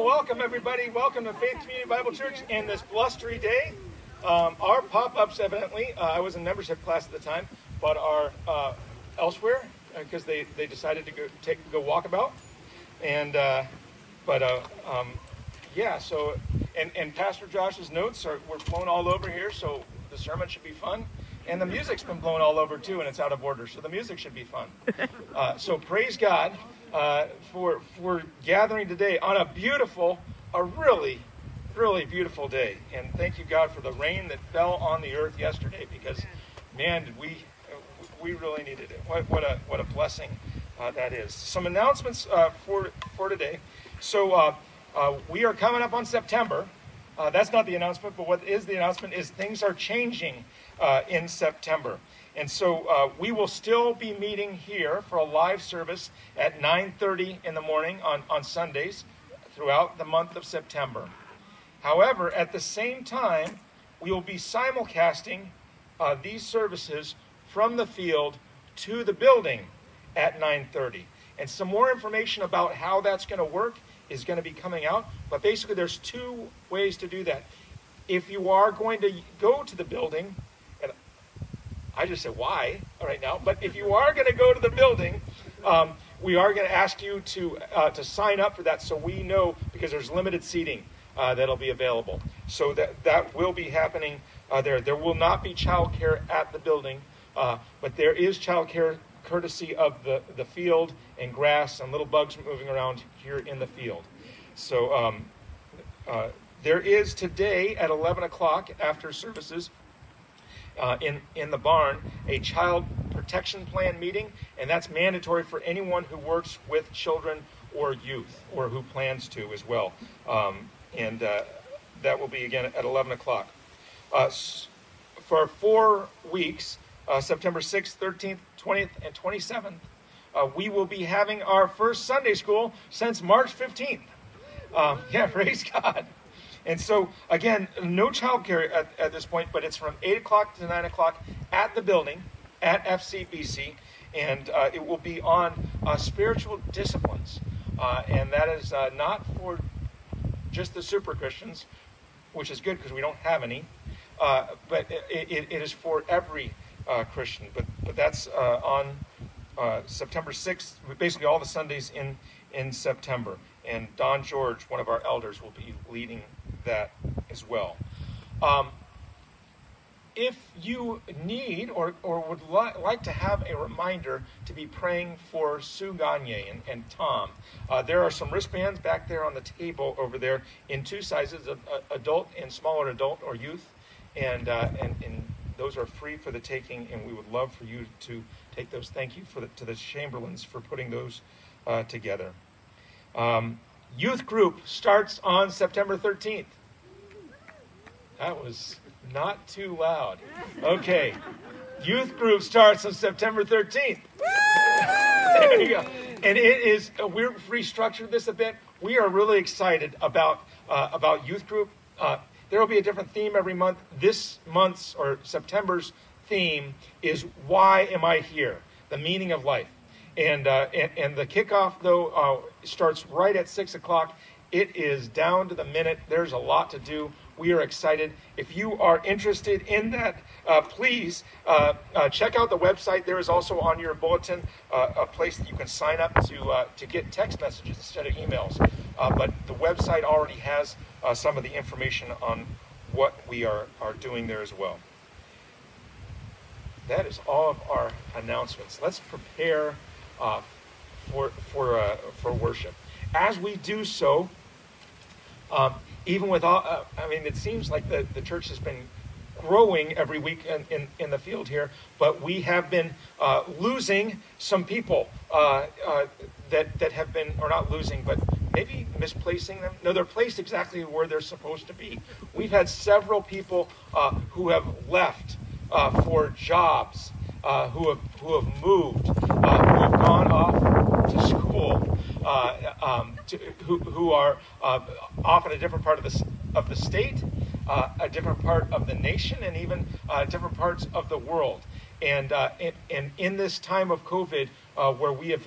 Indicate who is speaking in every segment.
Speaker 1: Well, welcome everybody. Welcome to Faith Community Bible Church in this blustery day. Um, our pop-ups, evidently, uh, I was in membership class at the time, but are uh, elsewhere because uh, they, they decided to go take go walkabout, and uh, but uh, um, yeah. So and and Pastor Josh's notes are were blown all over here, so the sermon should be fun. And the music's been blown all over too, and it's out of order, so the music should be fun. Uh, so praise God uh, for for gathering today on a beautiful, a really, really beautiful day. And thank you God for the rain that fell on the earth yesterday, because man, we we really needed it. What, what a what a blessing uh, that is. Some announcements uh, for for today. So uh, uh, we are coming up on September. That's not the announcement, but what is the announcement is things are changing in September. And so uh, we will still be meeting here for a live service at 9:30 in the morning on, on Sundays throughout the month of September. However, at the same time, we will be simulcasting uh, these services from the field to the building at 9:30. And some more information about how that's going to work is going to be coming out. But basically, there's two ways to do that. If you are going to go to the building, I just said why right now. But if you are going to go to the building, um, we are going to ask you to uh, to sign up for that, so we know because there's limited seating uh, that'll be available. So that that will be happening uh, there. There will not be childcare at the building, uh, but there is childcare courtesy of the the field and grass and little bugs moving around here in the field. So. Um, uh, there is today at 11 o'clock after services uh, in, in the barn a child protection plan meeting, and that's mandatory for anyone who works with children or youth or who plans to as well. Um, and uh, that will be again at 11 o'clock. Uh, for four weeks, uh, September 6th, 13th, 20th, and 27th, uh, we will be having our first Sunday school since March 15th. Um, yeah, praise God. And so, again, no childcare at, at this point, but it's from 8 o'clock to 9 o'clock at the building at FCBC, and uh, it will be on uh, spiritual disciplines. Uh, and that is uh, not for just the super Christians, which is good because we don't have any, uh, but it, it, it is for every uh, Christian. But, but that's on September 6th, basically all the Sundays in, in September. And Don George, one of our elders, will be leading that as well. Um, if you need or, or would li- like to have a reminder to be praying for Sue Gagne and, and Tom, uh, there are some wristbands back there on the table over there in two sizes uh, adult and smaller adult or youth. And, uh, and, and those are free for the taking, and we would love for you to take those. Thank you for the, to the Chamberlains for putting those uh, together. Um, youth group starts on September 13th. That was not too loud. Okay. Youth group starts on September 13th. there you go. And it is, uh, we're restructured this a bit. We are really excited about, uh, about youth group. Uh, there will be a different theme every month. This month's or September's theme is Why Am I Here? The meaning of life. And, uh, and, and, the kickoff, though, uh, starts right at 6 o'clock. It is down to the minute. There's a lot to do. We are excited. If you are interested in that, uh, please uh, uh, check out the website. There is also on your bulletin uh, a place that you can sign up to, to get text messages instead of emails. but the website already has some of the information on what we are, are doing there as well. That is all of our announcements. Let's prepare uh, for for uh, for worship. As we do so, um, even with all, uh, I mean, it seems like the, the church has been growing every week in, in, in the field here, but we have been uh, losing some people uh, uh, that that have been, or not losing, but maybe misplacing them. No, they're placed exactly where they're supposed to be. We've had several people who have left for jobs uh, who have who have moved, uh, gone off to school, uh, um, to, who who are uh, off in a different part of the of the state, uh, a different part of the nation, and even uh, different parts of the world. And, and, and in this time of COVID, where we have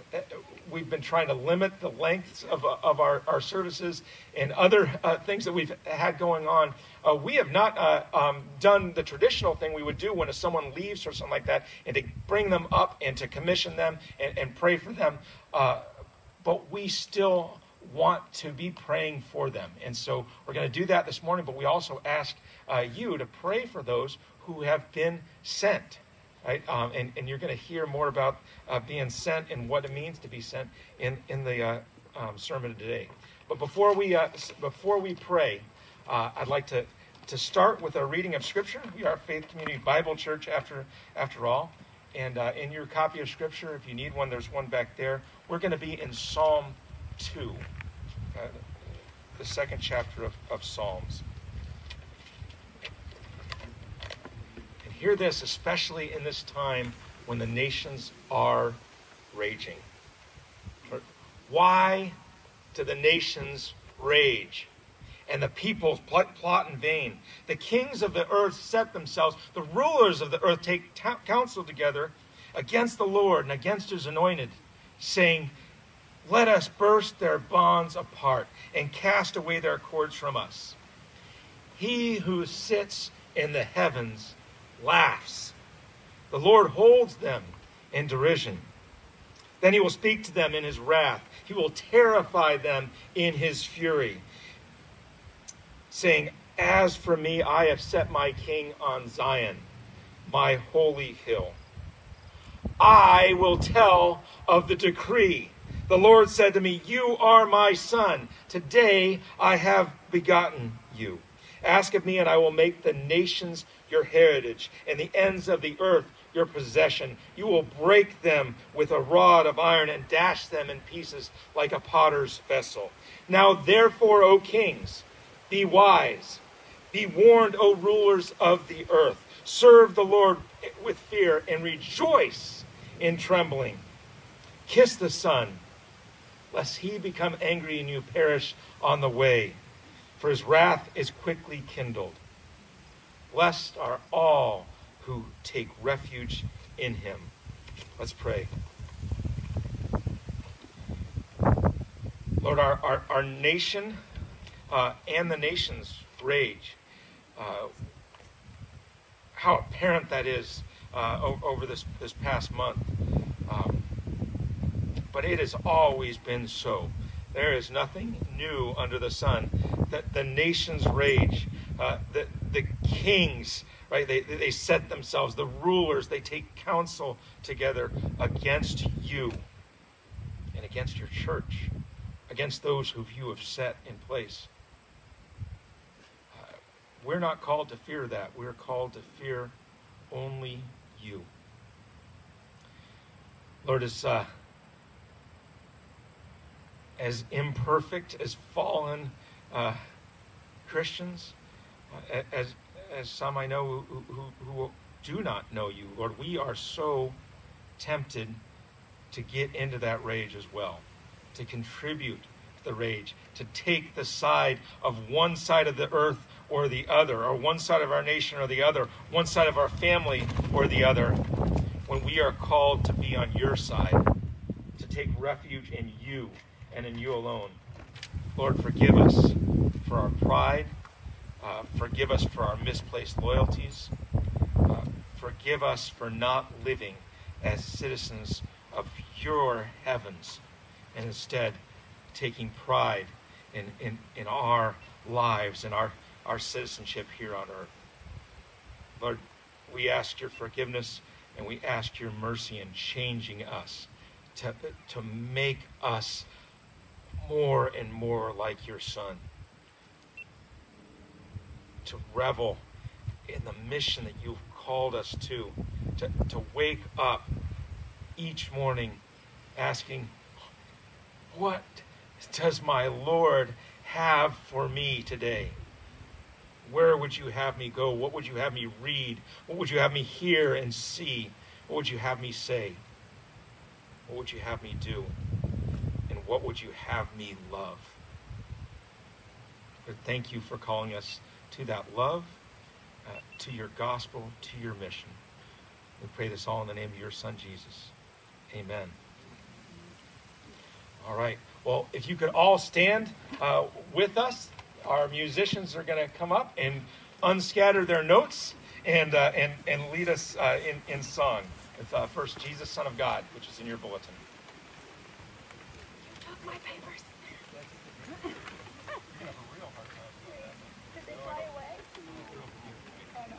Speaker 1: we've been trying to limit the lengths of, uh, of our, our services and other uh, things that we've had going on. Uh, we have not uh, um, done the traditional thing we would do when someone leaves or something like that, and to bring them up and to commission them and, and pray for them. Uh, but we still want to be praying for them. And so we're going to do that this morning, but we also ask uh, you to pray for those who have been sent. Right? Um, and, and you're going to hear more about uh, being sent and what it means to be sent in, in the uh, um, sermon today. But before we, uh, before we pray, uh, I'd like to, to start with a reading of Scripture. We are Faith Community Bible Church, after, after all. And uh, in your copy of Scripture, if you need one, there's one back there. We're going to be in Psalm 2, uh, the second chapter of, of Psalms. Hear this, especially in this time when the nations are raging. Why do the nations rage? And the peoples plot, plot in vain. The kings of the earth set themselves, the rulers of the earth take ta- counsel together against the Lord and against his anointed, saying, Let us burst their bonds apart and cast away their cords from us. He who sits in the heavens laughs. The Lord holds them in derision. Then he will speak to them in his wrath. He will terrify them in his fury, saying, As for me, I have set my king on Zion, my holy hill. I will tell of the decree. The Lord said to me, You are my son. Today I have begotten you. Ask of me, and I will make the nations your heritage, and the ends of the earth your possession. You will break them with a rod of iron and dash them in pieces like a potter's vessel. Now, therefore, O kings, be wise. Be warned, O rulers of the earth. Serve the Lord with fear and rejoice in trembling. Kiss the Son, lest he become angry and you perish on the way for his wrath is quickly kindled. Blessed are all who take refuge in him. Let's pray. Lord, our, our, our nation uh, and the nations rage. Uh, how apparent that is uh, over this, this past month. Um, but it has always been so. There is nothing new under the sun. That the nations rage, uh, the the kings, right? They they set themselves. The rulers they take counsel together against you and against your church, against those who you have set in place. Uh, we're not called to fear that. We're called to fear only you. Lord, as uh, as imperfect, as fallen uh, Christians, as, as some I know who, who, who do not know you, Lord, we are so tempted to get into that rage as well, to contribute to the rage, to take the side of one side of the earth or the other, or one side of our nation or the other, one side of our family or the other, when we are called to be on your side, to take refuge in you and in you alone. Lord, forgive us for our pride. Uh, forgive us for our misplaced loyalties. Uh, forgive us for not living as citizens of your heavens and instead taking pride in, in, in our lives and our, our citizenship here on earth. Lord, we ask your forgiveness and we ask your mercy in changing us to, to make us more and more like your Son. To revel in the mission that you've called us to, to, to wake up each morning asking, What does my Lord have for me today? Where would you have me go? What would you have me read? What would you have me hear and see? What would you have me say? What would you have me do? And what would you have me love? But thank you for calling us to that love, uh, to your gospel, to your mission. We pray this all in the name of your Son, Jesus. Amen. All right. Well, if you could all stand uh, with us, our musicians are going to come up and unscatter their notes and uh, and and lead us uh, in in song with uh, first Jesus, Son of God, which is in your bulletin.
Speaker 2: You took my papers. Did they fly away?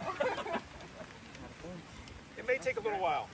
Speaker 2: Oh no.
Speaker 1: It may take a little while.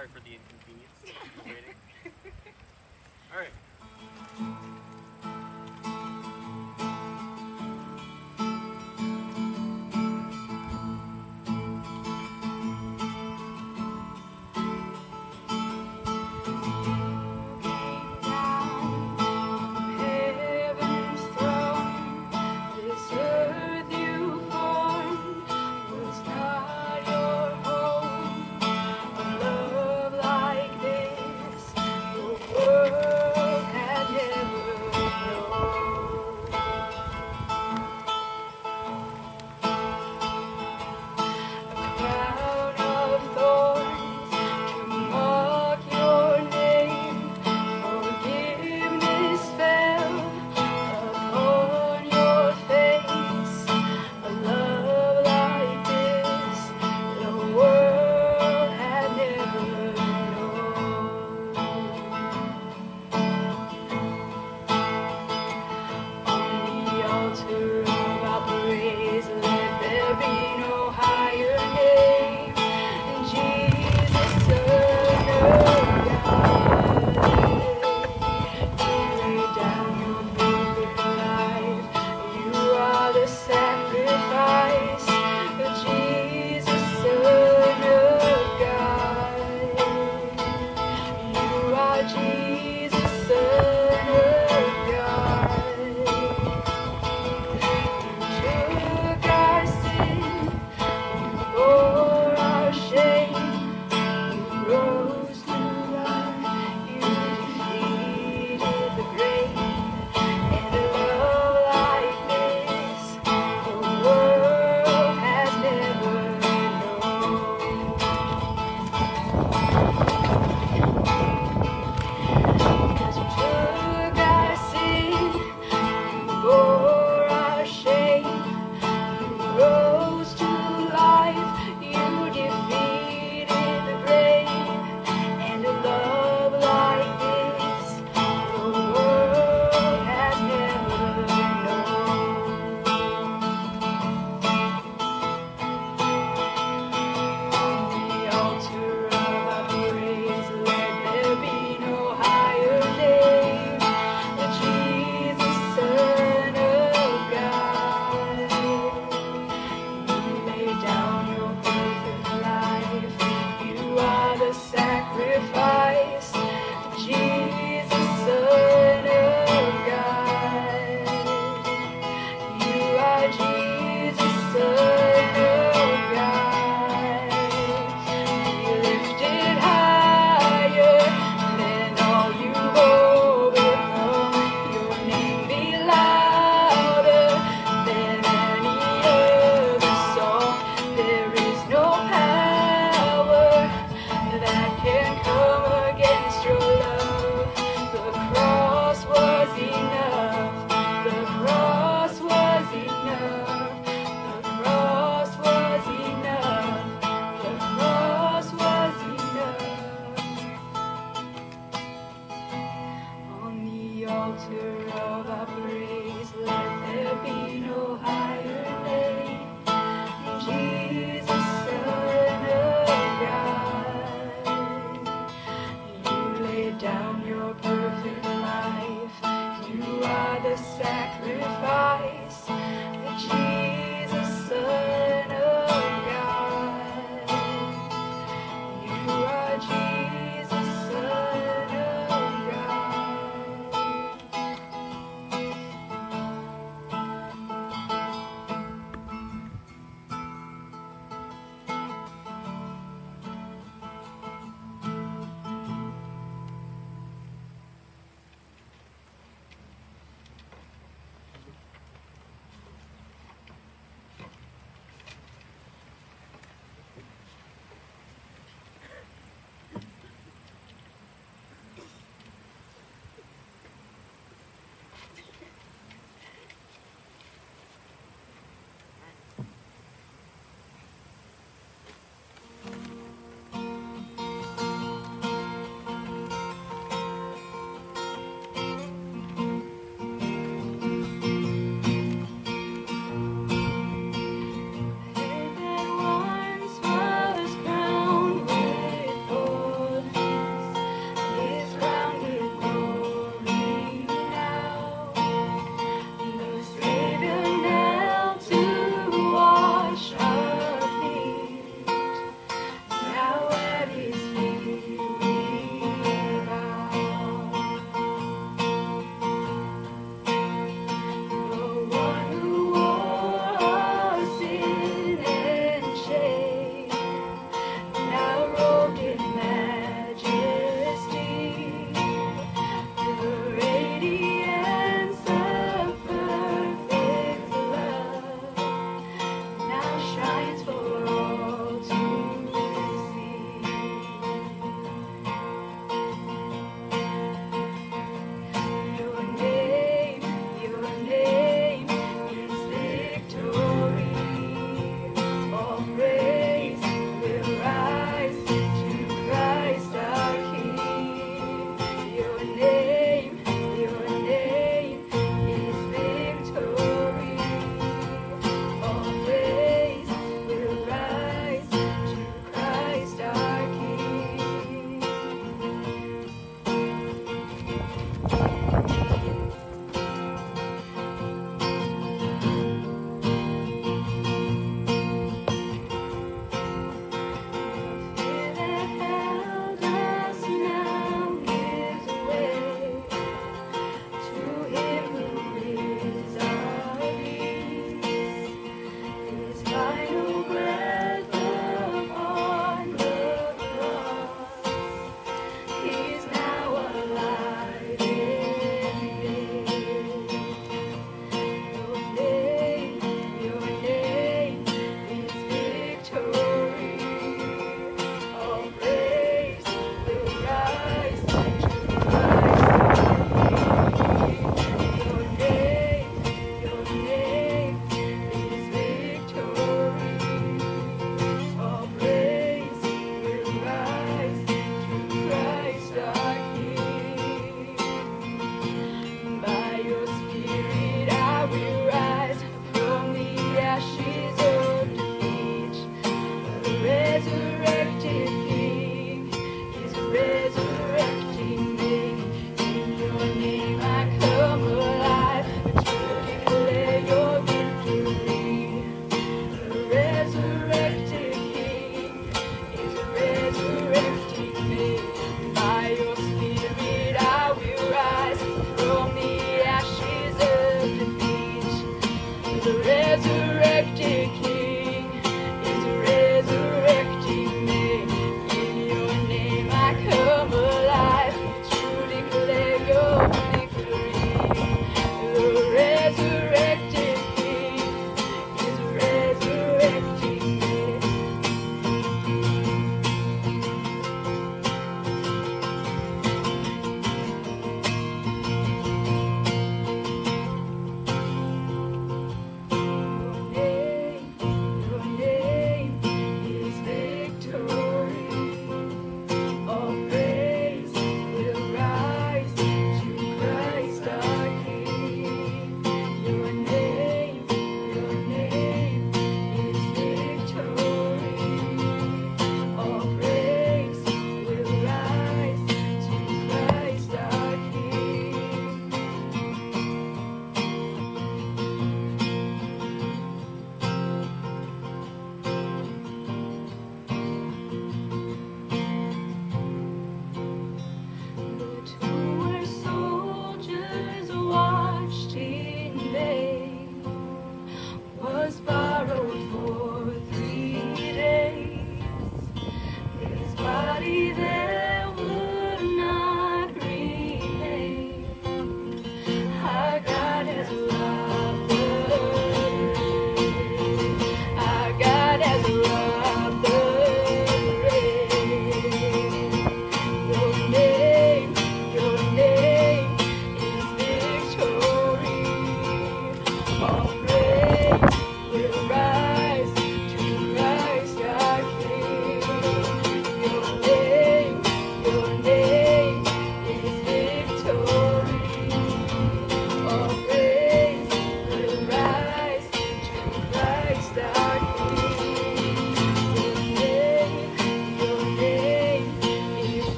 Speaker 3: Sorry for the inconvenience.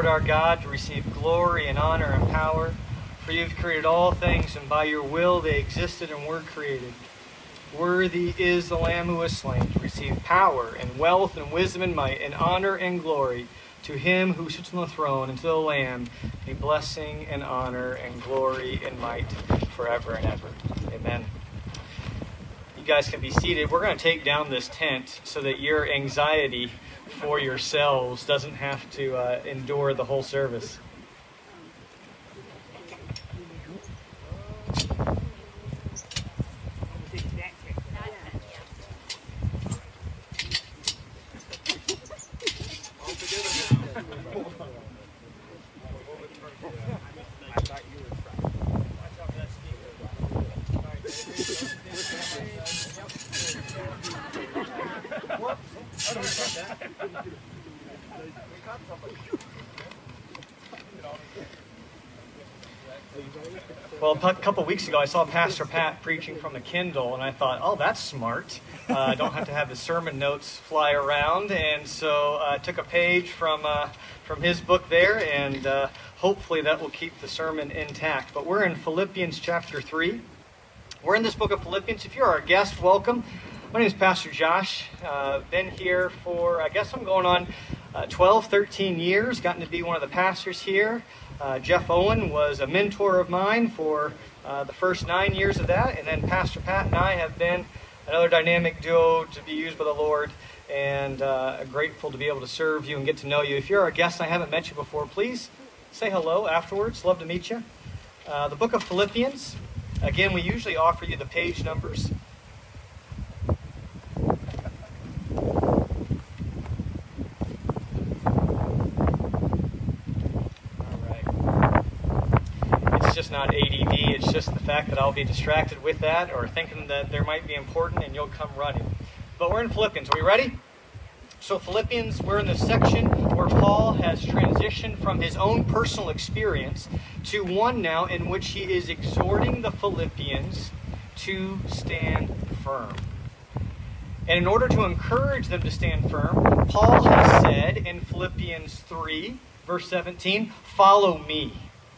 Speaker 4: Lord our God, to receive glory and honor and power. For you have created all things, and by your will they existed and were created. Worthy is the Lamb who was slain to receive power and wealth and wisdom and might and honor and glory to him who sits on the throne and to the Lamb be blessing and honor and glory and might forever and ever. Amen. You guys can be seated. We're going to take down this tent so that your anxiety for yourselves doesn't have to uh, endure the whole service. Well, a couple weeks ago, I saw Pastor Pat preaching from the Kindle, and I thought, oh, that's smart. Uh, I don't have to have the sermon notes fly around. And so uh, I took a page from, uh, from his book there, and uh, hopefully that will keep the sermon intact. But we're in Philippians chapter 3. We're in this book of Philippians. If you're our guest, welcome. My name is Pastor Josh. Uh, been here for, I guess I'm going on uh, 12, 13 years. Gotten to be one of the pastors here. Uh, Jeff Owen was a mentor of mine for uh, the first nine years of that. And then Pastor Pat and I have been another dynamic duo to be used by the Lord. And uh, grateful to be able to serve you and get to know you. If you're our guest and I haven't met you before, please say hello afterwards. Love to meet you. Uh, the book of Philippians. Again, we usually offer you the page numbers. Not ADD, it's just the fact that I'll be distracted with that or thinking that there might be important and you'll come running. But we're in Philippians. Are we ready? So, Philippians, we're in the section where Paul has transitioned from his own personal experience to one now in which he is exhorting the Philippians to stand firm. And in order to encourage them to stand firm, Paul has said in Philippians 3, verse 17, follow me.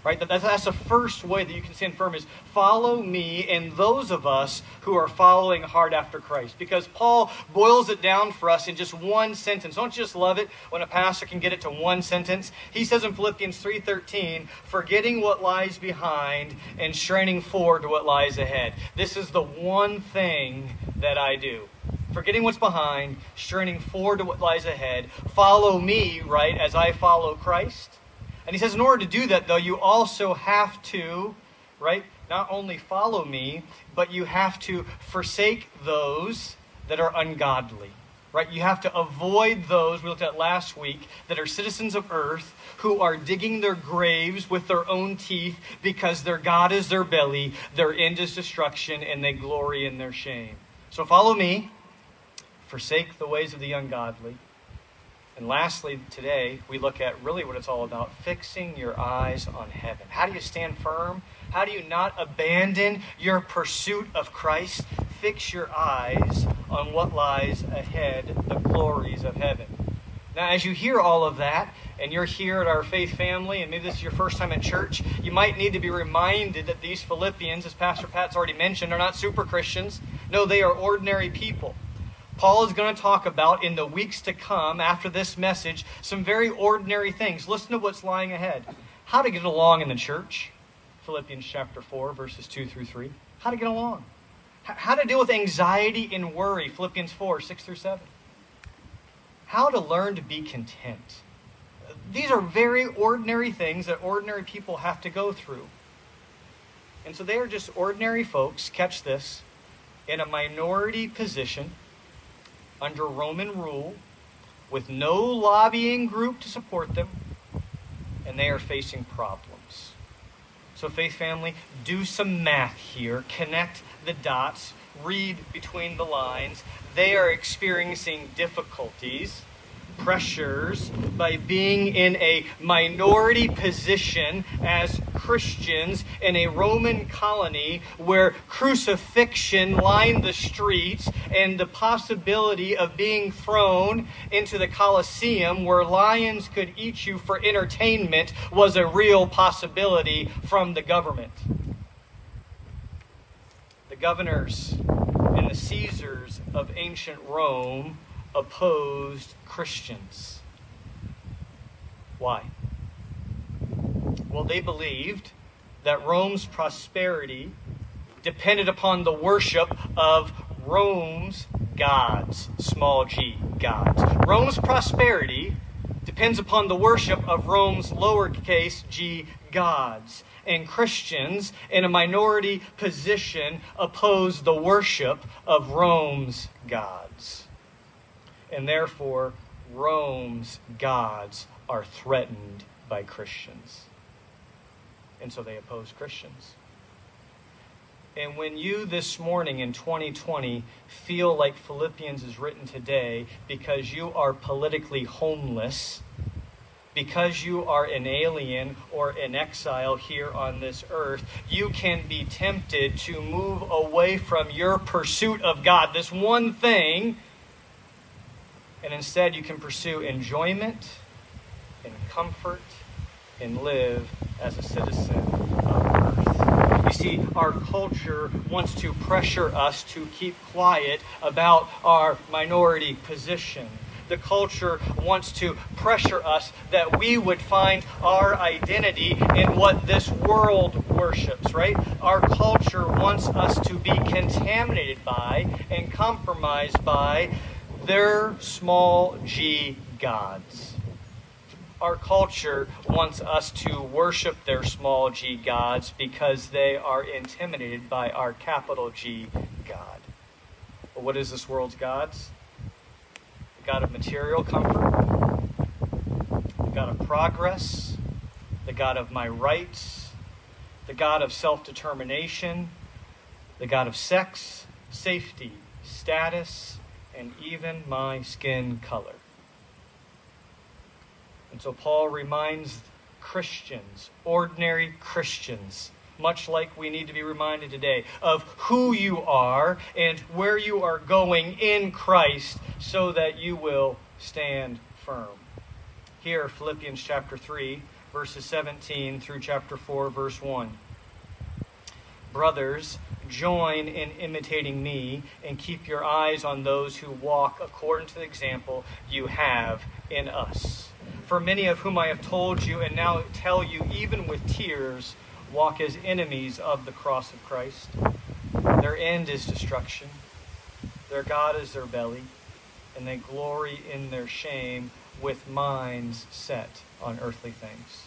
Speaker 4: Right? That- That's, that's the first way that you can stand firm is follow me and those of us who are following hard after Christ. Because Paul boils it down for us in just one sentence. Don't you just love it when a pastor can get it to one sentence. He says in Philippians 3:13, forgetting what lies behind and straining forward to what lies ahead. This is the one thing that I do forgetting what's behind, straining forward to what lies ahead. Follow me, right, as I follow Christ. And he says, in order to do that, though, you also have to, right, not only follow me, but you have to forsake those that are ungodly. right? You have to avoid those we looked at last week that are citizens of earth who are digging their graves with their own teeth because their God is their belly, their end is destruction, and they glory in their shame. So follow me. Forsake the ways of the ungodly. And lastly, today, we look at really what it's all about fixing your eyes on heaven. How do you stand firm? How do you not abandon your pursuit of Christ? Fix your eyes on what lies ahead, the glories of heaven. Now, as you hear all of that, and you're here at our faith family, and maybe this is your first time at church, you might need to be reminded that these Philippians, as Pastor Pat's already mentioned, are not super Christians. No, they are ordinary people. Paul is going to talk about in the weeks to come after this message some very ordinary things. Listen to what's lying ahead. How to get along in the church. Philippians chapter 4, verses 2 through 3. How to get along. How to deal with anxiety and worry. Philippians 4, 6 through 7. How to learn to be content. These are very ordinary things that ordinary people have to go through. And so they are just ordinary folks, catch this, in a minority position under Roman rule with no lobbying group to support them, and they are facing problems. So, Faith Family, do some math here, connect the dots, read between the lines. They are experiencing difficulties pressures by being in a minority position as Christians in a Roman colony where crucifixion lined the streets and the possibility of being thrown into the Colosseum where lions could eat you for entertainment was a real possibility from the government. The governors and the Caesars of ancient Rome opposed Christians. Why? Well, they believed that Rome's prosperity depended upon the worship of Rome's gods, small g, gods. Rome's prosperity depends upon the worship of Rome's lowercase g gods. And Christians in a minority position oppose the worship of Rome's gods and therefore Rome's gods are threatened by Christians. And so they oppose Christians. And when you this morning in 2020 feel like Philippians is written today because you are politically homeless, because you are an alien or an exile here on this earth, you can be tempted to move away from your pursuit of God. This one thing and instead, you can pursue enjoyment and comfort and live as a citizen of earth. You see, our culture wants to pressure us to keep quiet about our minority position. The culture wants to pressure us that we would find our identity in what this world worships, right? Our culture wants us to be contaminated by and compromised by their small g gods. Our culture wants us to worship their small g gods because they are intimidated by our capital G God. But what is this world's gods? The God of material comfort, the God of progress, the God of my rights, the God of self determination, the God of sex, safety, status, and even my skin color. And so Paul reminds Christians, ordinary Christians, much like we need to be reminded today, of who you are and where you are going in Christ so that you will stand firm. Here, Philippians chapter 3, verses 17 through chapter 4, verse 1. Brothers, join in imitating me and keep your eyes on those who walk according to the example you have in us. For many of whom I have told you and now tell you, even with tears, walk as enemies of the cross of Christ. Their end is destruction, their God is their belly, and they glory in their shame with minds set on earthly things.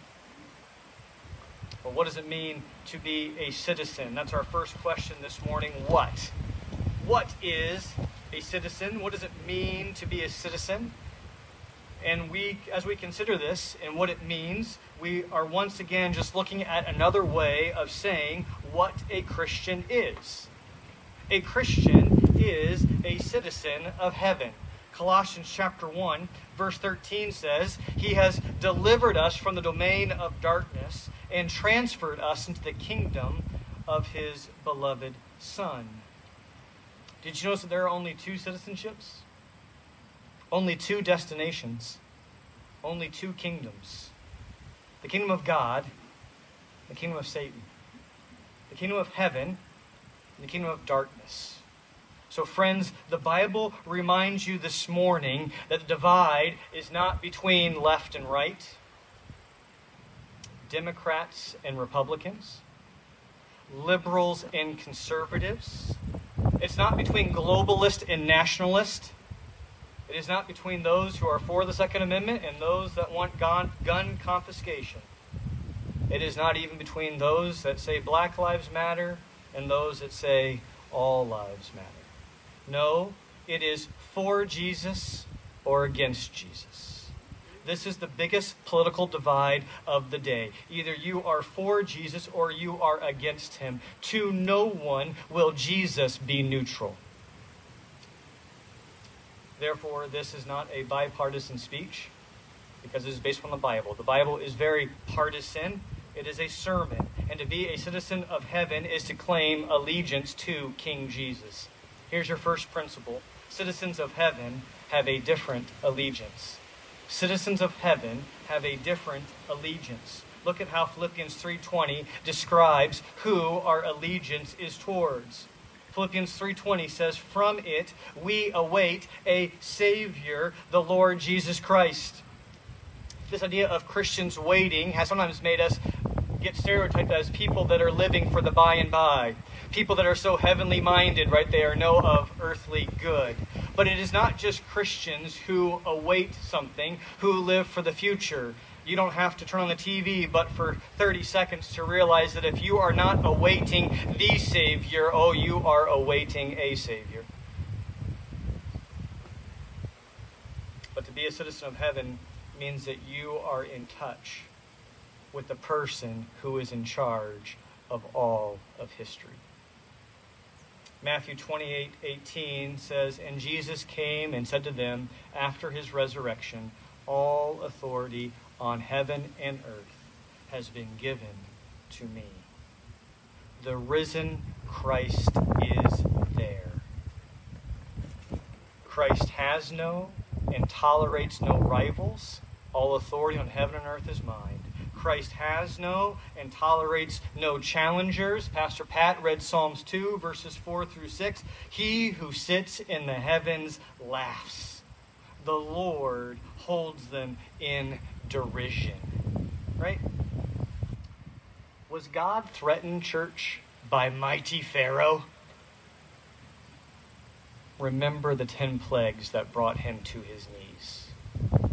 Speaker 4: Well, what does it mean to be a citizen? That's our first question this morning. What? What is a citizen? What does it mean to be a citizen? And we, as we consider this and what it means, we are once again just looking at another way of saying what a Christian is. A Christian is a citizen of heaven. Colossians chapter 1, verse 13 says, He has delivered us from the domain of darkness and transferred us into the kingdom of His beloved Son. Did you notice that there are only two citizenships? Only two destinations, only two kingdoms the kingdom of God, the kingdom of Satan, the kingdom of heaven, and the kingdom of darkness. So, friends, the Bible reminds you this morning that the divide is not between left and right, Democrats and Republicans, liberals and conservatives. It's not between globalist and nationalist. It is not between those who are for the Second Amendment and those that want gun, gun confiscation. It is not even between those that say Black Lives Matter and those that say all lives matter. No, it is for Jesus or against Jesus. This is the biggest political divide of the day. Either you are for Jesus or you are against him. To no one will Jesus be neutral. Therefore, this is not a bipartisan speech because it is based on the Bible. The Bible is very partisan, it is a sermon. And to be a citizen of heaven is to claim allegiance to King Jesus. Here's your first principle citizens of heaven have a different allegiance. Citizens of heaven have a different allegiance. Look at how Philippians 3:20 describes who our allegiance is towards. Philippians 3:20 says, "From it we await a savior, the Lord Jesus Christ." This idea of Christians waiting has sometimes made us get stereotyped as people that are living for the by and by. People that are so heavenly minded, right? They are no of earthly good. But it is not just Christians who await something, who live for the future. You don't have to turn on the TV but for 30 seconds to realize that if you are not awaiting the Savior, oh, you are awaiting a Savior. But to be a citizen of heaven means that you are in touch with the person who is in charge of all of history. Matthew 28 18 says, And Jesus came and said to them after his resurrection, All authority on heaven and earth has been given to me. The risen Christ is there. Christ has no and tolerates no rivals. All authority on heaven and earth is mine. Christ has no and tolerates no challengers. Pastor Pat read Psalms 2, verses 4 through 6. He who sits in the heavens laughs. The Lord holds them in derision. Right? Was God threatened, church, by mighty Pharaoh? Remember the ten plagues that brought him to his knees.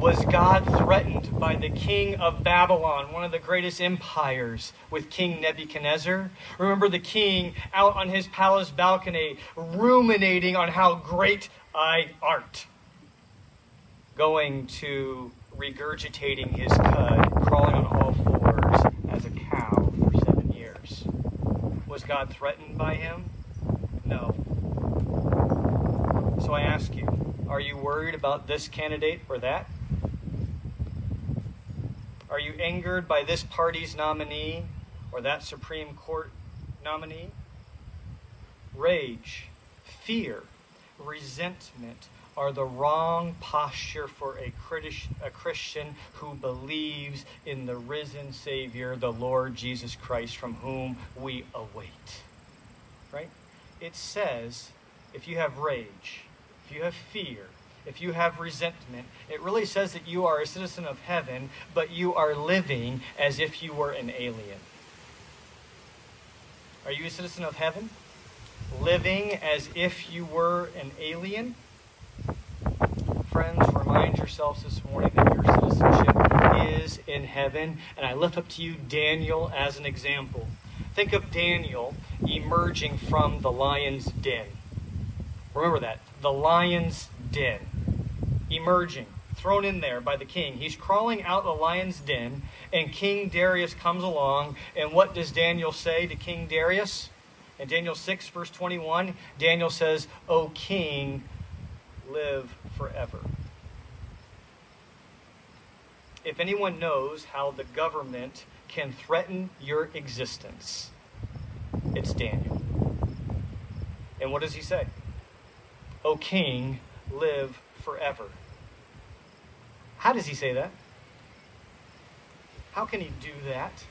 Speaker 4: Was God threatened by the king of Babylon, one of the greatest empires, with King Nebuchadnezzar? Remember the king out on his palace balcony, ruminating on how great I art, going to regurgitating his cud, crawling on all fours as a cow for seven years. Was God threatened by him? No. So I ask you, are you worried about this candidate or that? Are you angered by this party's nominee or that Supreme Court nominee? Rage, fear, resentment are the wrong posture for a, a Christian who believes in the risen Savior, the Lord Jesus Christ, from whom we await. Right? It says if you have rage, if you have fear, if you have resentment, it really says that you are a citizen of heaven, but you are living as if you were an alien. Are you a citizen of heaven? Living as if you were an alien? Friends, remind yourselves this morning that your citizenship is in heaven. And I lift up to you Daniel as an example. Think of Daniel emerging from the lion's den. Remember that. The lion's den. Emerging, thrown in there by the king. He's crawling out the lion's den, and King Darius comes along. And what does Daniel say to King Darius? In Daniel 6, verse 21, Daniel says, O king, live forever. If anyone knows how the government can threaten your existence, it's Daniel. And what does he say? O king, live forever. How does he say that? How can he do that?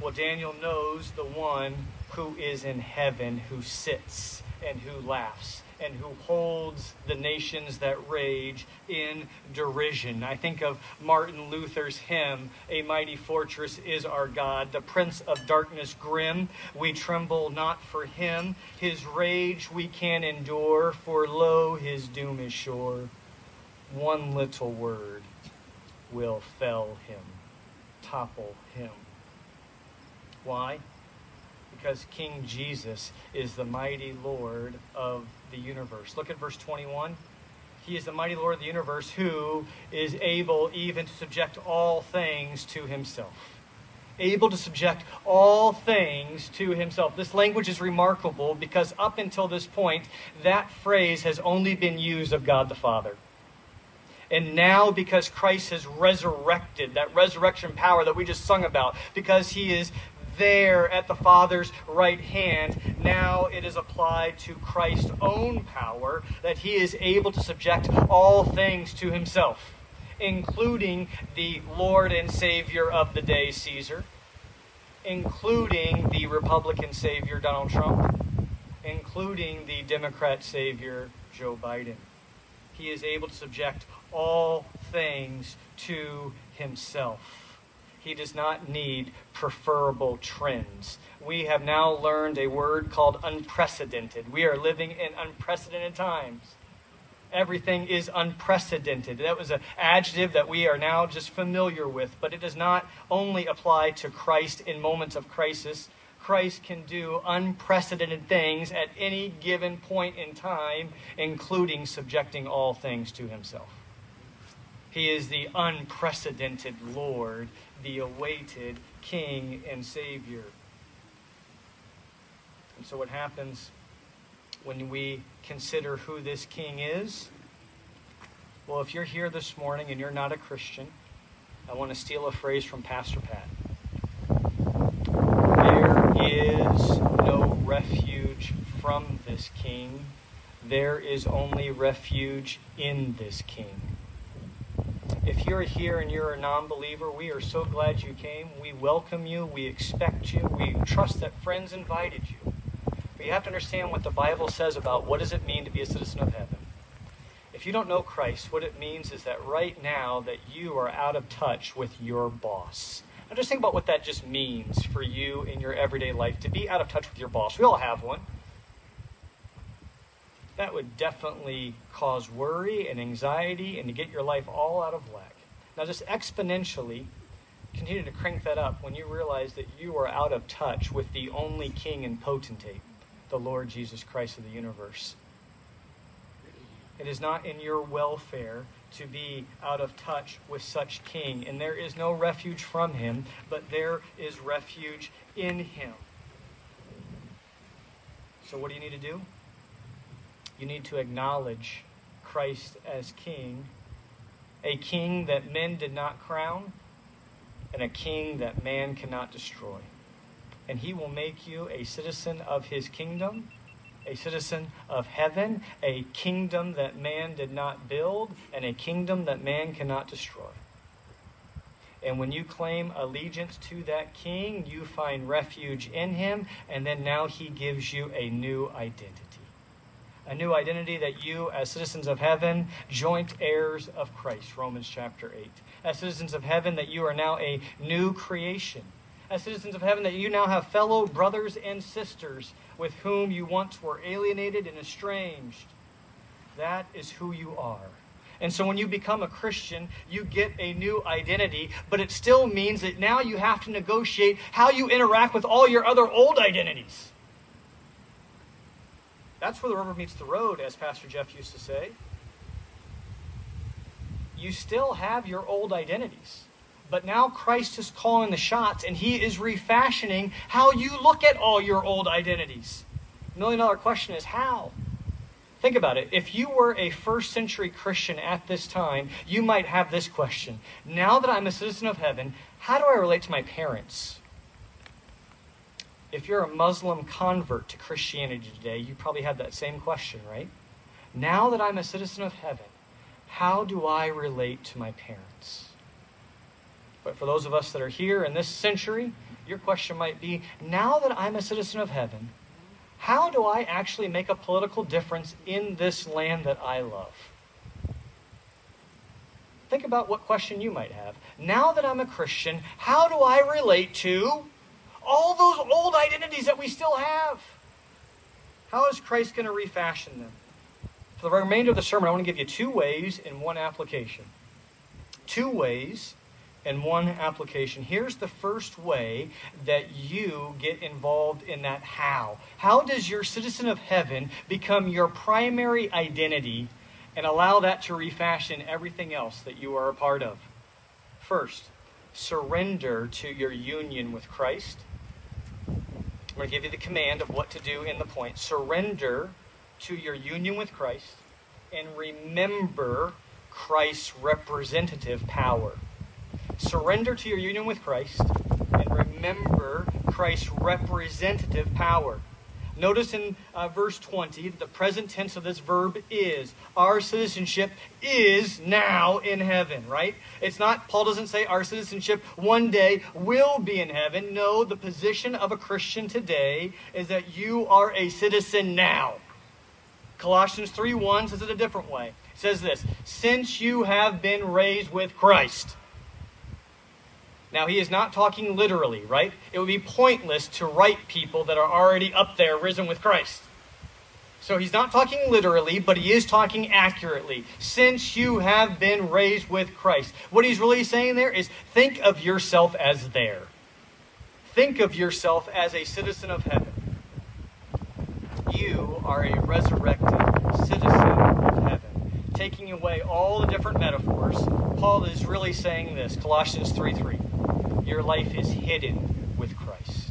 Speaker 4: Well, Daniel knows the one who is in heaven, who sits and who laughs and who holds the nations that rage in derision. I think of Martin Luther's hymn, A Mighty Fortress is Our God, the Prince of Darkness grim. We tremble not for him. His rage we can endure, for lo, his doom is sure. One little word will fell him, topple him. Why? Because King Jesus is the mighty Lord of the universe. Look at verse 21. He is the mighty Lord of the universe who is able even to subject all things to himself. Able to subject all things to himself. This language is remarkable because up until this point, that phrase has only been used of God the Father. And now, because Christ has resurrected, that resurrection power that we just sung about, because he is there at the Father's right hand, now it is applied to Christ's own power that he is able to subject all things to himself, including the Lord and Savior of the day, Caesar, including the Republican Savior, Donald Trump, including the Democrat Savior, Joe Biden. He is able to subject all things to himself. He does not need preferable trends. We have now learned a word called unprecedented. We are living in unprecedented times. Everything is unprecedented. That was an adjective that we are now just familiar with, but it does not only apply to Christ in moments of crisis. Christ can do unprecedented things at any given point in time, including subjecting all things to himself. He is the unprecedented Lord the awaited King and Savior. And so, what happens when we consider who this King is? Well, if you're here this morning and you're not a Christian, I want to steal a phrase from Pastor Pat. There is no refuge from this King, there is only refuge in this King. If you're here and you're a non believer, we are so glad you came. We welcome you. We expect you. We trust that friends invited you. But you have to understand what the Bible says about what does it mean to be a citizen of heaven. If you don't know Christ, what it means is that right now that you are out of touch with your boss. Now just think about what that just means for you in your everyday life to be out of touch with your boss. We all have one that would definitely cause worry and anxiety and to get your life all out of whack. Now, just exponentially continue to crank that up when you realize that you are out of touch with the only king and potentate, the Lord Jesus Christ of the universe. It is not in your welfare to be out of touch with such king, and there is no refuge from him, but there is refuge in him. So, what do you need to do? You need to acknowledge Christ as king, a king that men did not crown, and a king that man cannot destroy. And he will make you a citizen of his kingdom, a citizen of heaven, a kingdom that man did not build, and a kingdom that man cannot destroy. And when you claim allegiance to that king, you find refuge in him, and then now he gives you a new identity A new identity that you, as citizens of heaven, joint heirs of Christ. Romans chapter 8. As citizens of heaven, that you are now a new creation. As citizens of heaven, that you now have fellow brothers and sisters with whom you once were alienated and estranged. That is who you are. And so when you become a Christian, you get a new identity, but it still means that now you have to negotiate how you interact with all your other old identities. That's where the rubber meets the road, as Pastor Jeff used to say. You still have your old identities. But now Christ is calling the shots and he is refashioning how you look at all your old identities. Million dollar question is how? Think about it. If you were a first century Christian at this time, you might have this question. Now that I'm a citizen of heaven, how do I relate to my parents? If you're a Muslim convert to Christianity today, you probably have that same question, right? Now that I'm a citizen of heaven, how do I relate to my parents? But for those of us that are here in this century, your question might be now that I'm a citizen of heaven, how do I actually make a political difference in this land that I love? Think about what question you might have. Now that I'm a Christian, how do I relate to all those old identities that we still have? How is Christ going to refashion them? For the remainder of the sermon, I want to give you two ways and one application. Two ways and one application. Here's the first way that you get involved in that how. How does your citizen of heaven become your primary identity and allow that to refashion everything else that you are a part of? First, surrender to your union with Christ. I'm going to give you the command of what to do in the point. Surrender to your union with Christ and remember Christ's representative power. Surrender to your union with Christ and remember Christ's representative power. Notice in uh, verse 20, that the present tense of this verb is. Our citizenship is now in heaven, right? It's not, Paul doesn't say our citizenship one day will be in heaven. No, the position of a Christian today is that you are a citizen now. Colossians 3 1 says it a different way. It says this Since you have been raised with Christ. Now, he is not talking literally, right? It would be pointless to write people that are already up there risen with Christ. So he's not talking literally, but he is talking accurately. Since you have been raised with Christ. What he's really saying there is think of yourself as there. Think of yourself as a citizen of heaven. You are a resurrected citizen. Taking away all the different metaphors, Paul is really saying this Colossians 3 3 your life is hidden with Christ.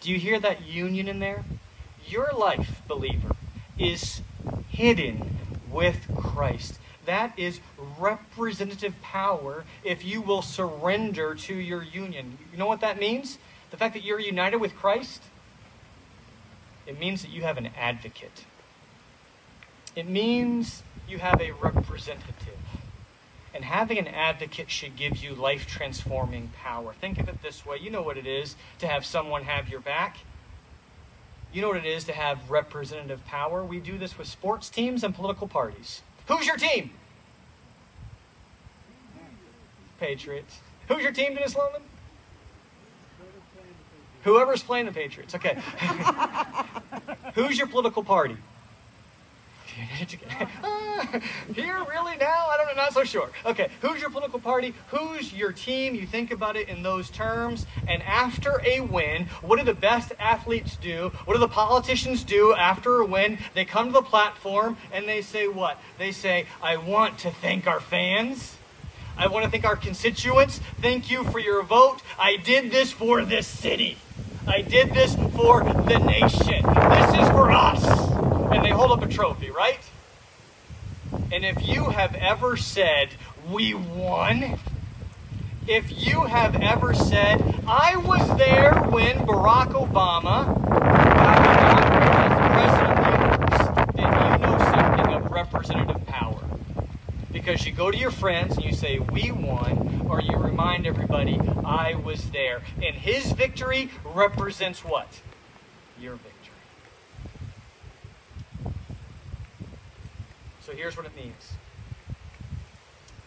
Speaker 4: Do you hear that union in there? Your life, believer, is hidden with Christ. That is representative power if you will surrender to your union. You know what that means? The fact that you're united with Christ? It means that you have an advocate. It means you have a representative. And having an advocate should give you life transforming power. Think of it this way you know what it is to have someone have your back. You know what it is to have representative power. We do this with sports teams and political parties. Who's your team? Patriots. Who's your team, Dennis Loman? Whoever's playing the Patriots. Okay. Who's your political party? Here, really now? I don't know, not so sure. Okay, who's your political party? Who's your team? You think about it in those terms. And after a win, what do the best athletes do? What do the politicians do after a win? They come to the platform and they say what? They say, I want to thank our fans. I want to thank our constituents. Thank you for your vote. I did this for this city. I did this for the nation. This is for us. And they hold up a trophy, right? And if you have ever said, We won, if you have ever said, I was there when Barack Obama got as president of the United States, then you know something of representative power. Because you go to your friends and you say, We won, or you remind everybody, I was there. And his victory represents what? Your victory. So here's what it means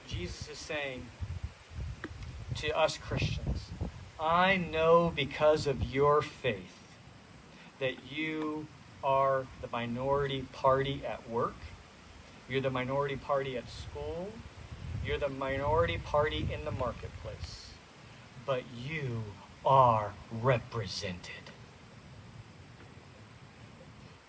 Speaker 4: Jesus is saying to us Christians, I know because of your faith that you are the minority party at work, you're the minority party at school, you're the minority party in the marketplace, but you are represented.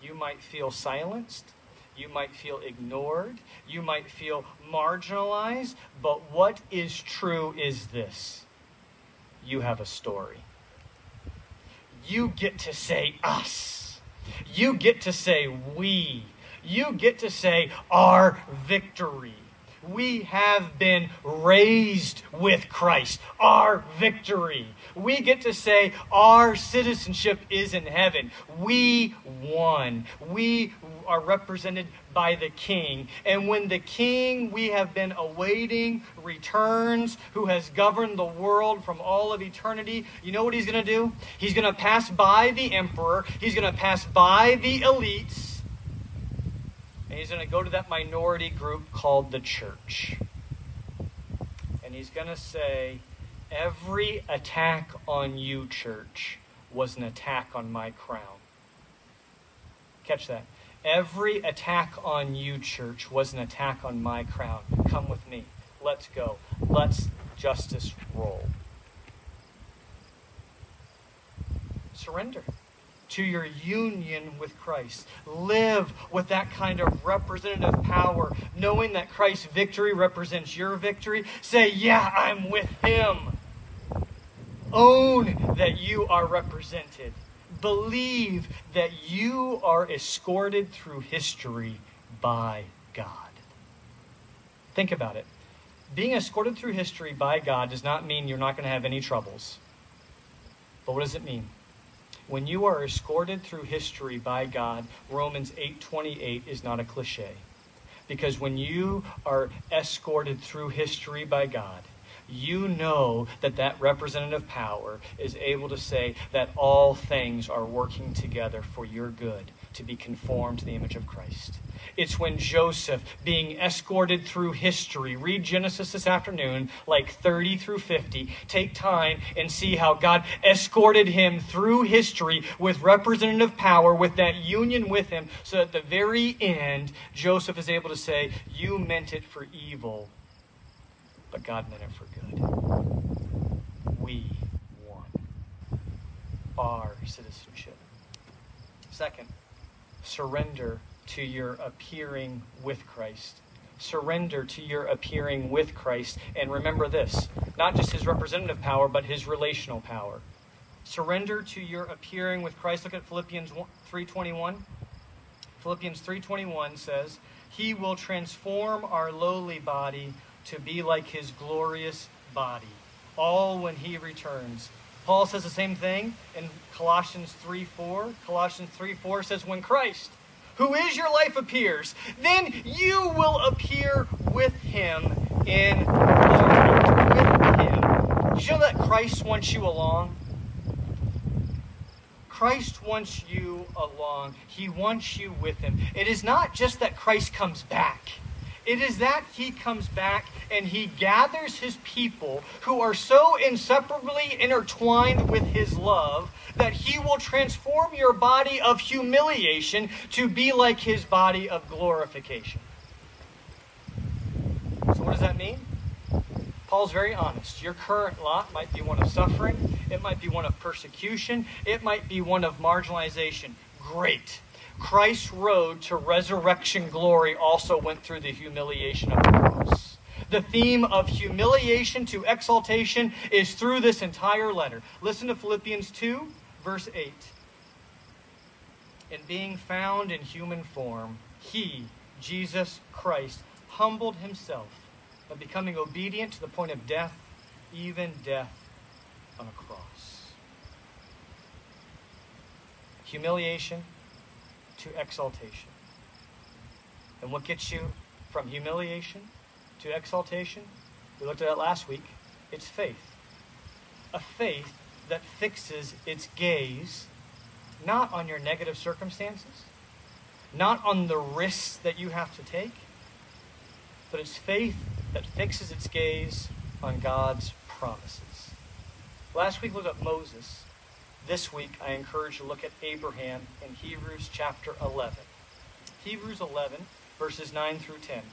Speaker 4: You might feel silenced. You might feel ignored. You might feel marginalized. But what is true is this you have a story. You get to say us. You get to say we. You get to say our victory. We have been raised with Christ, our victory. We get to say our citizenship is in heaven. We won. We are represented by the King. And when the King we have been awaiting returns, who has governed the world from all of eternity, you know what he's going to do? He's going to pass by the emperor, he's going to pass by the elites and he's going to go to that minority group called the church. And he's going to say, Every attack on you, church, was an attack on my crown. Catch that. Every attack on you, church, was an attack on my crown. Come with me. Let's go. Let's justice roll. Surrender to your union with Christ. Live with that kind of representative power, knowing that Christ's victory represents your victory. Say, Yeah, I'm with Him. Own that you are represented. Believe that you are escorted through history by God. Think about it. Being escorted through history by God does not mean you're not going to have any troubles. But what does it mean? When you are escorted through history by God, Romans 8:28 is not a cliche. Because when you are escorted through history by God, you know that that representative power is able to say that all things are working together for your good to be conformed to the image of Christ. It's when Joseph, being escorted through history, read Genesis this afternoon, like 30 through 50. Take time and see how God escorted him through history with representative power, with that union with him, so at the very end, Joseph is able to say, You meant it for evil, but God meant it for good. We won our citizenship. Second, surrender to your appearing with Christ. Surrender to your appearing with Christ. And remember this not just his representative power, but his relational power. Surrender to your appearing with Christ. Look at Philippians 3:21. Philippians 3:21 says, "He will transform our lowly body to be like his glorious body, all when he returns." Paul says the same thing in Colossians 3:4. Colossians 3:4 says, "When Christ who is your life appears, then you will appear with him in glory. With him. Did you know that Christ wants you along? Christ wants you along. He wants you with him. It is not just that Christ comes back. It is that he comes back and he gathers his people who are so inseparably intertwined with his love that he will transform your body of humiliation to be like his body of glorification. So, what does that mean? Paul's very honest. Your current lot might be one of suffering, it might be one of persecution, it might be one of marginalization. Great. Christ's road to resurrection glory also went through the humiliation of the cross. The theme of humiliation to exaltation is through this entire letter. Listen to Philippians 2, verse 8. In being found in human form, he, Jesus Christ, humbled himself by becoming obedient to the point of death, even death on a cross. Humiliation to exaltation. And what gets you from humiliation to exaltation? We looked at that last week. It's faith. A faith that fixes its gaze not on your negative circumstances, not on the risks that you have to take, but it's faith that fixes its gaze on God's promises. Last week we looked at Moses. This week I encourage you to look at Abraham in Hebrews chapter 11. Hebrews 11, verses 9 through 10.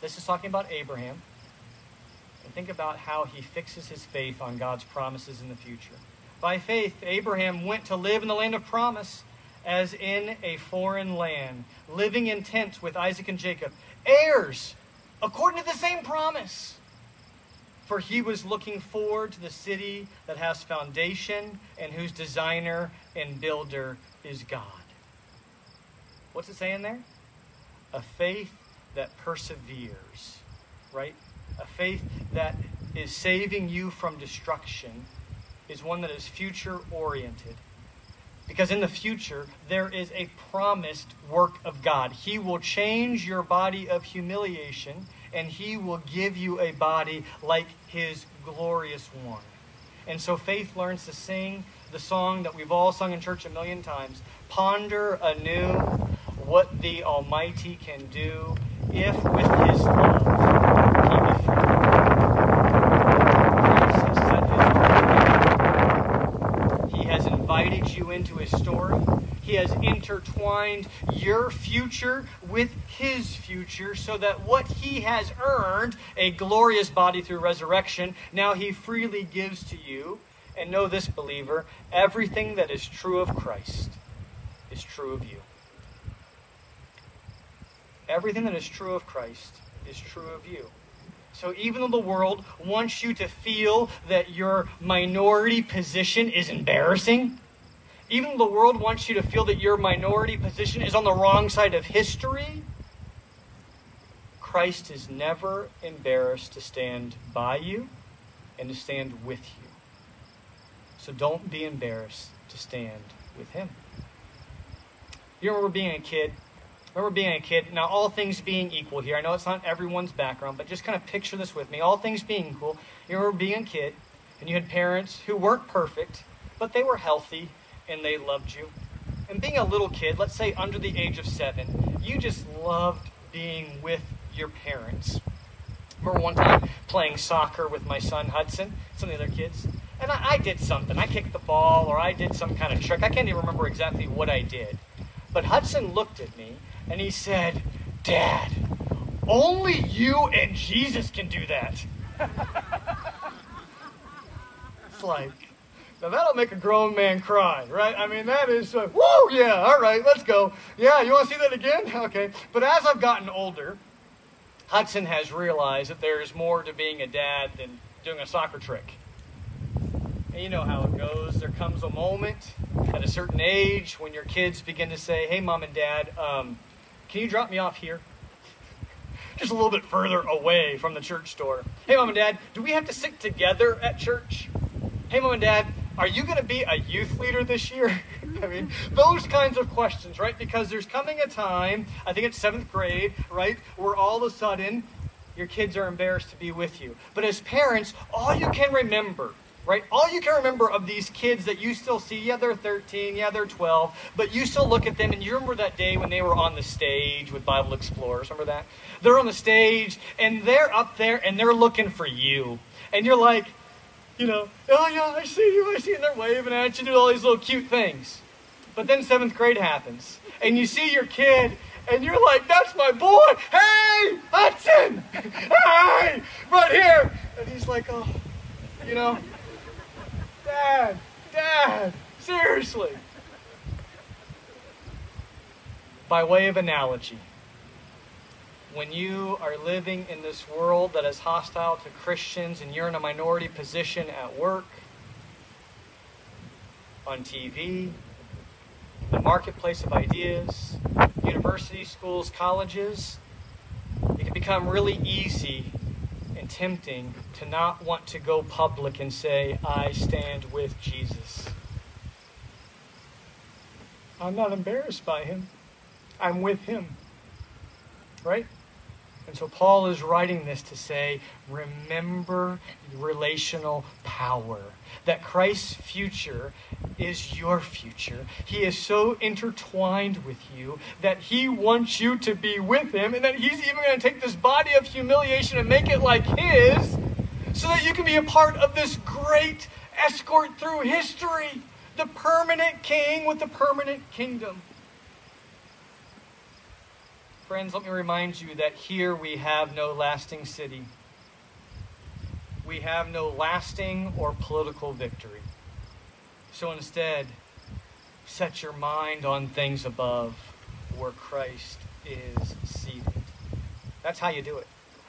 Speaker 4: This is talking about Abraham. And think about how he fixes his faith on God's promises in the future. By faith, Abraham went to live in the land of promise as in a foreign land, living in tents with Isaac and Jacob, heirs according to the same promise. For he was looking forward to the city that has foundation and whose designer and builder is God. What's it saying there? A faith that perseveres, right? A faith that is saving you from destruction is one that is future oriented. Because in the future, there is a promised work of God. He will change your body of humiliation, and He will give you a body like His glorious one. And so faith learns to sing the song that we've all sung in church a million times Ponder anew what the Almighty can do if with His love He. Has invited you into His story. He has intertwined your future with His future so that what He has earned, a glorious body through resurrection, now He freely gives to you. And know this, believer everything that is true of Christ is true of you. Everything that is true of Christ is true of you. So even though the world wants you to feel that your minority position is embarrassing, even the world wants you to feel that your minority position is on the wrong side of history, Christ is never embarrassed to stand by you and to stand with you. So don't be embarrassed to stand with him. You remember being a kid? Remember being a kid? Now, all things being equal here, I know it's not everyone's background, but just kind of picture this with me. All things being equal, you remember being a kid, and you had parents who weren't perfect, but they were healthy and they loved you. And being a little kid, let's say under the age of seven, you just loved being with your parents. remember one time playing soccer with my son Hudson, some of the other kids, and I, I did something. I kicked the ball or I did some kind of trick. I can't even remember exactly what I did. But Hudson looked at me and he said, Dad, only you and Jesus can do that. it's like, now that'll make a grown man cry, right? I mean, that is, uh, woo, yeah, all right, let's go. Yeah, you want to see that again? Okay. But as I've gotten older, Hudson has realized that there's more to being a dad than doing a soccer trick. And you know how it goes. There comes a moment at a certain age when your kids begin to say, Hey, mom and dad, um, can you drop me off here? Just a little bit further away from the church store. Hey, mom and dad, do we have to sit together at church? Hey, mom and dad, are you going to be a youth leader this year? I mean, those kinds of questions, right? Because there's coming a time, I think it's seventh grade, right, where all of a sudden your kids are embarrassed to be with you. But as parents, all you can remember right? All you can remember of these kids that you still see, yeah, they're 13, yeah, they're 12, but you still look at them and you remember that day when they were on the stage with Bible Explorers. Remember that? They're on the stage and they're up there and they're looking for you. And you're like, you know, oh yeah, I see you, I see you. And they're waving at you, doing all these little cute things. But then seventh grade happens and you see your kid and you're like, that's my boy. Hey, Hudson. Hey, right here. And he's like, oh, you know, Dad, Dad, seriously. By way of analogy, when you are living in this world that is hostile to Christians and you're in a minority position at work, on TV, the marketplace of ideas, universities, schools, colleges, it can become really easy and tempting to not want to go public and say, I stand with Jesus. I'm not embarrassed by him. I'm with him. Right? And so Paul is writing this to say, remember relational power. That Christ's future is your future. He is so intertwined with you that he wants you to be with him, and that he's even going to take this body of humiliation and make it like his so that you can be a part of this great escort through history. The permanent king with the permanent kingdom. Friends, let me remind you that here we have no lasting city. We have no lasting or political victory. So instead, set your mind on things above where Christ is seated. That's how you do it.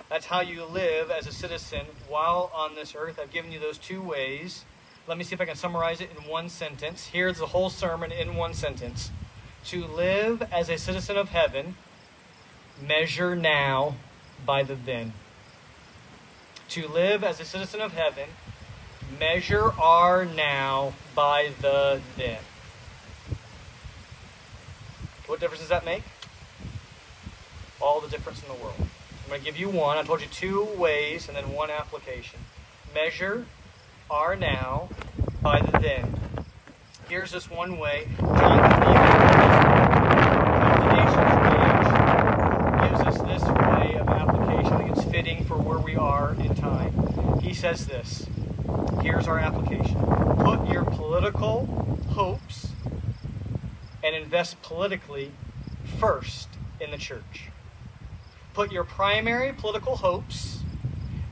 Speaker 4: That's how you live as a citizen while on this earth. I've given you those two ways. Let me see if I can summarize it in one sentence. Here's the whole sermon in one sentence. To live as a citizen of heaven measure now by the then. To live as a citizen of heaven, measure our now by the then. What difference does that make? All the difference in the world. I'm going to give you one. I told you two ways and then one application. Measure our now by the then. Here's this one way. fitting for where we are in time. He says this. Here's our application. Put your political hopes politically first in the church. Put your primary political hopes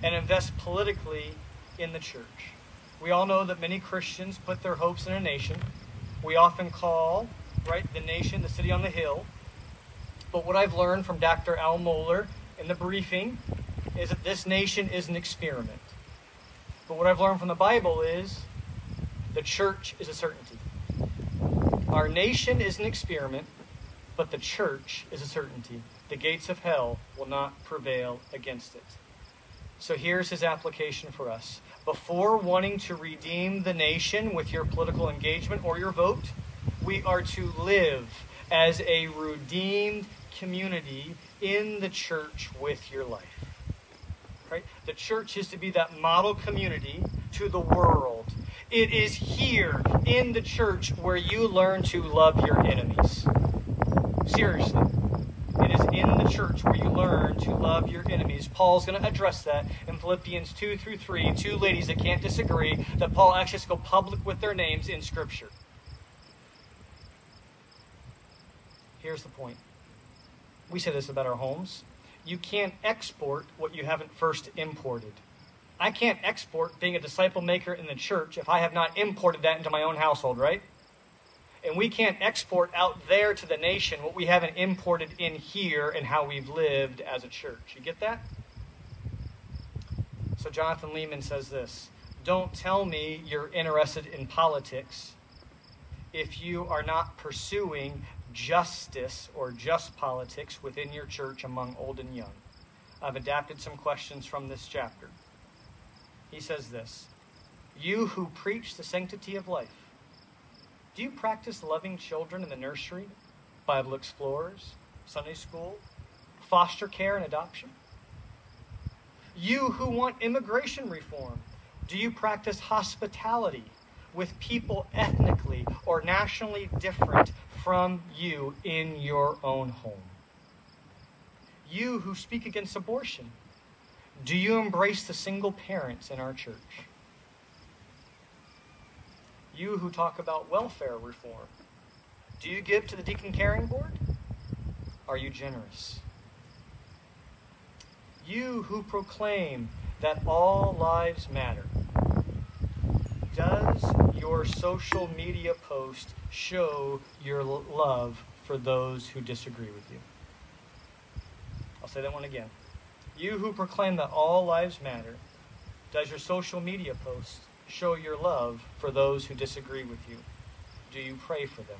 Speaker 4: and invest politically in the church. We all know that many Christians put their hopes in a nation. We often call, right, the nation the city on the hill. But what I've learned from Dr. Al Mohler in the briefing is that this nation is an experiment. But what I've learned from the Bible is the church is a certainty. Our nation is an experiment, but the church is a certainty. The gates of hell will not prevail against it. So here's his application for us. Before wanting to redeem the nation with your political engagement or your vote, we are to live as a redeemed community in the church with your life. Right? The church is to be that model community to the world. It is here in the church where you learn to love your enemies. Seriously. It is in the church where you learn to love your enemies. Paul's going to address that in Philippians 2 through 3. Two ladies that can't disagree that Paul actually has to go public with their names in Scripture. Here's the point. We say this about our homes. You can't export what you haven't first imported. I can't export being a disciple maker in the church if I have not imported that into my own household, right? And we can't export out there to the nation what we haven't imported in here and how we've lived as a church. You get that? So Jonathan Leeman says this Don't tell me you're interested in politics if you are not pursuing justice or just politics within your church among old and young. I've adapted some questions from this chapter. He says this You who preach the sanctity of life, do you practice loving children in the nursery, Bible explorers, Sunday school, foster care and adoption? You who want immigration reform, do you practice hospitality with people ethnically or nationally different from you in your own home. You who speak against abortion, do you embrace the single parents in our church? You who talk about welfare reform, do you give to the Deacon Caring Board? Are you generous? You who proclaim that all lives matter, does your social media post show your love for those who disagree with you? I'll say that one again. You who proclaim that all lives matter, does your social media post show your love for those who disagree with you? Do you pray for them?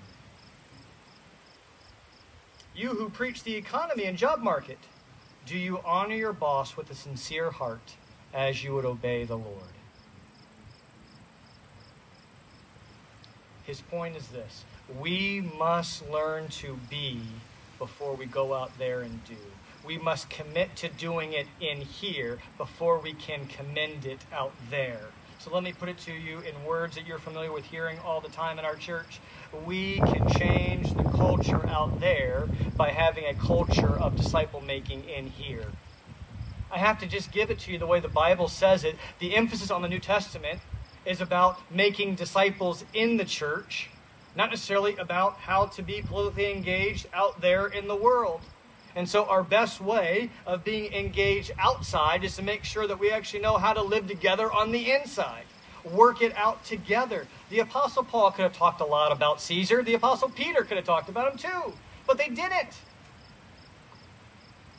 Speaker 4: You who preach the economy and job market, do you honor your boss with a sincere heart as you would obey the Lord? His point is this we must learn to be before we go out there and do. We must commit to doing it in here before we can commend it out there. So let me put it to you in words that you're familiar with hearing all the time in our church. We can change the culture out there by having a culture of disciple making in here. I have to just give it to you the way the Bible says it. The emphasis on the New Testament is about making disciples in the church, not necessarily about how to be politically engaged out there in the world. And so, our best way of being engaged outside is to make sure that we actually know how to live together on the inside, work it out together. The Apostle Paul could have talked a lot about Caesar, the Apostle Peter could have talked about him too, but they didn't.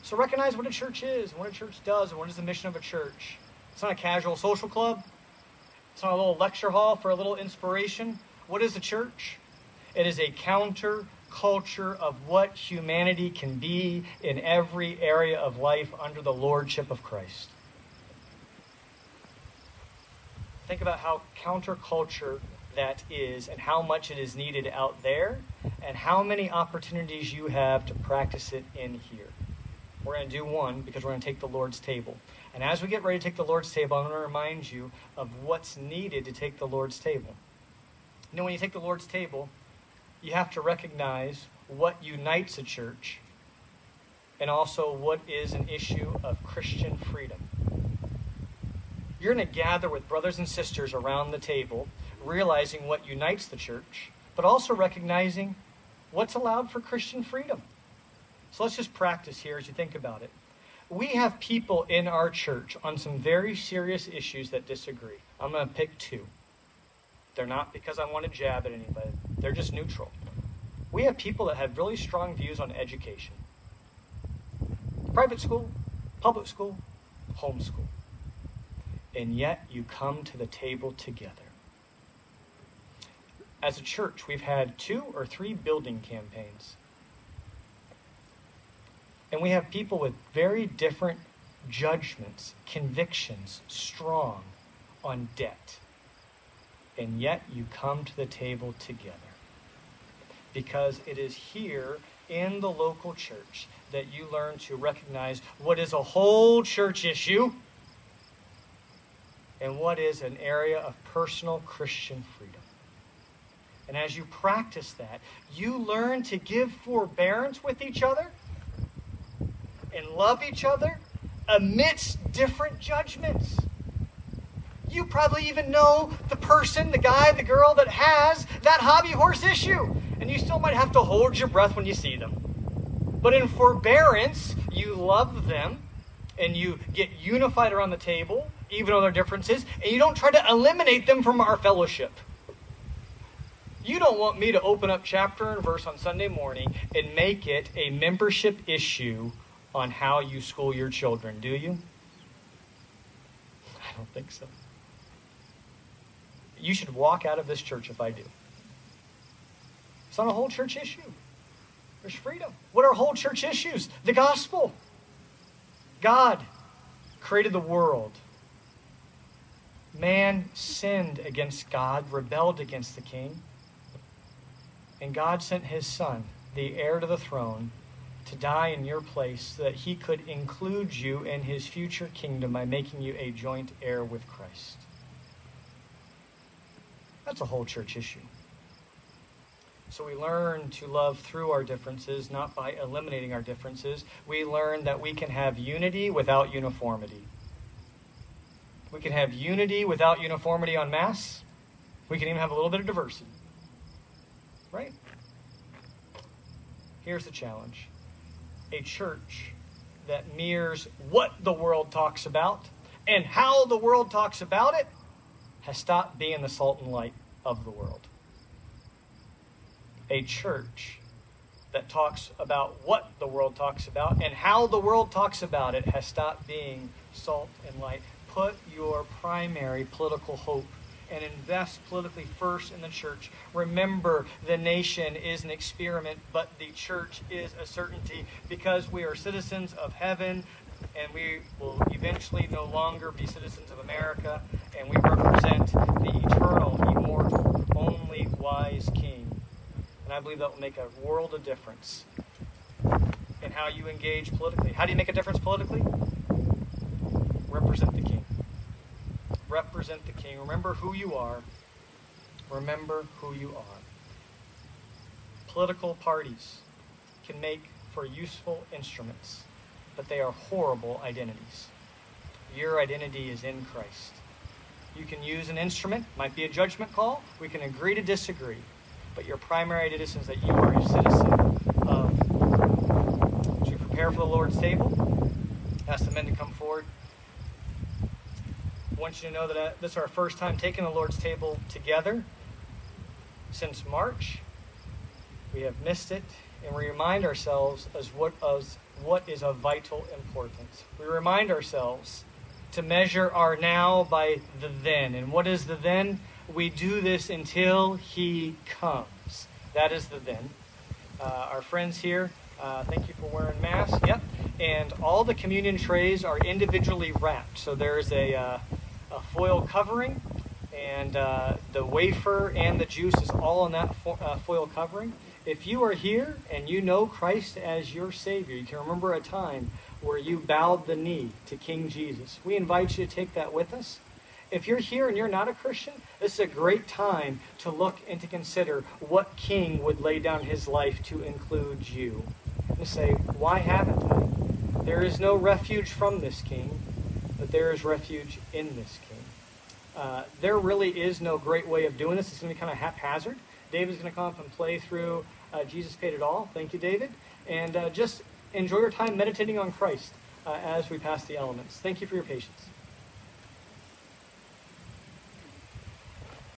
Speaker 4: So, recognize what a church is, what a church does, and what is the mission of a church. It's not a casual social club, it's not a little lecture hall for a little inspiration. What is a church? It is a counter culture of what humanity can be in every area of life under the lordship of Christ. Think about how counterculture that is and how much it is needed out there and how many opportunities you have to practice it in here. We're going to do one because we're going to take the Lord's table. And as we get ready to take the Lord's table, I'm going to remind you of what's needed to take the Lord's table. You know, when you take the Lord's table, you have to recognize what unites a church and also what is an issue of Christian freedom. You're going to gather with brothers and sisters around the table, realizing what unites the church, but also recognizing what's allowed for Christian freedom. So let's just practice here as you think about it. We have people in our church on some very serious issues that disagree. I'm going to pick two. They're not because I want to jab at anybody, they're just neutral. We have people that have really strong views on education private school, public school, homeschool. And yet you come to the table together. As a church, we've had two or three building campaigns. And we have people with very different judgments, convictions, strong on debt and yet you come to the table together. Because it is here in the local church that you learn to recognize what is a whole church issue and what is an area of personal Christian freedom. And as you practice that, you learn to give forbearance with each other and love each other amidst different judgments. You probably even know the person, the guy, the girl that has that hobby horse issue. And you still might have to hold your breath when you see them. But in forbearance, you love them and you get unified around the table, even on there are differences, and you don't try to eliminate them from our fellowship. You don't want me to open up chapter and verse on Sunday morning and make it a membership issue on how you school your children, do you? I don't think so. You should walk out of this church if I do. It's not a whole church issue. There's freedom. What are whole church issues? The gospel. God created the world. Man sinned against God, rebelled against the king. And God sent his son, the heir to the throne, to die in your place so that he could include you in his future kingdom by making you a joint heir with Christ. That's a whole church issue. So we learn to love through our differences, not by eliminating our differences. We learn that we can have unity without uniformity. We can have unity without uniformity on mass. We can even have a little bit of diversity. Right? Here's the challenge a church that mirrors what the world talks about and how the world talks about it has stopped being the salt and light of the world. A church that talks about what the world talks about and how the world talks about it has stopped being salt and light. Put your primary political hope and invest politically first in the church. Remember, the nation is an experiment, but the church is a certainty because we are citizens of heaven and we will eventually no longer be citizens of America, and we represent the eternal, immortal, only wise King. And I believe that will make a world of difference in how you engage politically. How do you make a difference politically? Represent the king. Represent the king. Remember who you are. Remember who you are. Political parties can make for useful instruments, but they are horrible identities. Your identity is in Christ. You can use an instrument, might be a judgment call. We can agree to disagree. But your primary identity is that you are a citizen of. To prepare for the Lord's table, ask the men to come forward. I want you to know that uh, this is our first time taking the Lord's table together since March. We have missed it, and we remind ourselves as what, as what is of vital importance. We remind ourselves to measure our now by the then. And what is the then? We do this until he comes. That is the then. Uh, our friends here, uh, thank you for wearing masks. Yep. And all the communion trays are individually wrapped. So there's a, uh, a foil covering, and uh, the wafer and the juice is all in that fo- uh, foil covering. If you are here and you know Christ as your Savior, you can remember a time where you bowed the knee to King Jesus. We invite you to take that with us. If you're here and you're not a Christian, this is a great time to look and to consider what king would lay down his life to include you. And say, why haven't I? There is no refuge from this king, but there is refuge in this king. Uh, there really is no great way of doing this. It's going to be kind of haphazard. David's going to come up and play through uh, Jesus Paid It All. Thank you, David. And uh, just enjoy your time meditating on Christ uh, as we pass the elements. Thank you for your patience.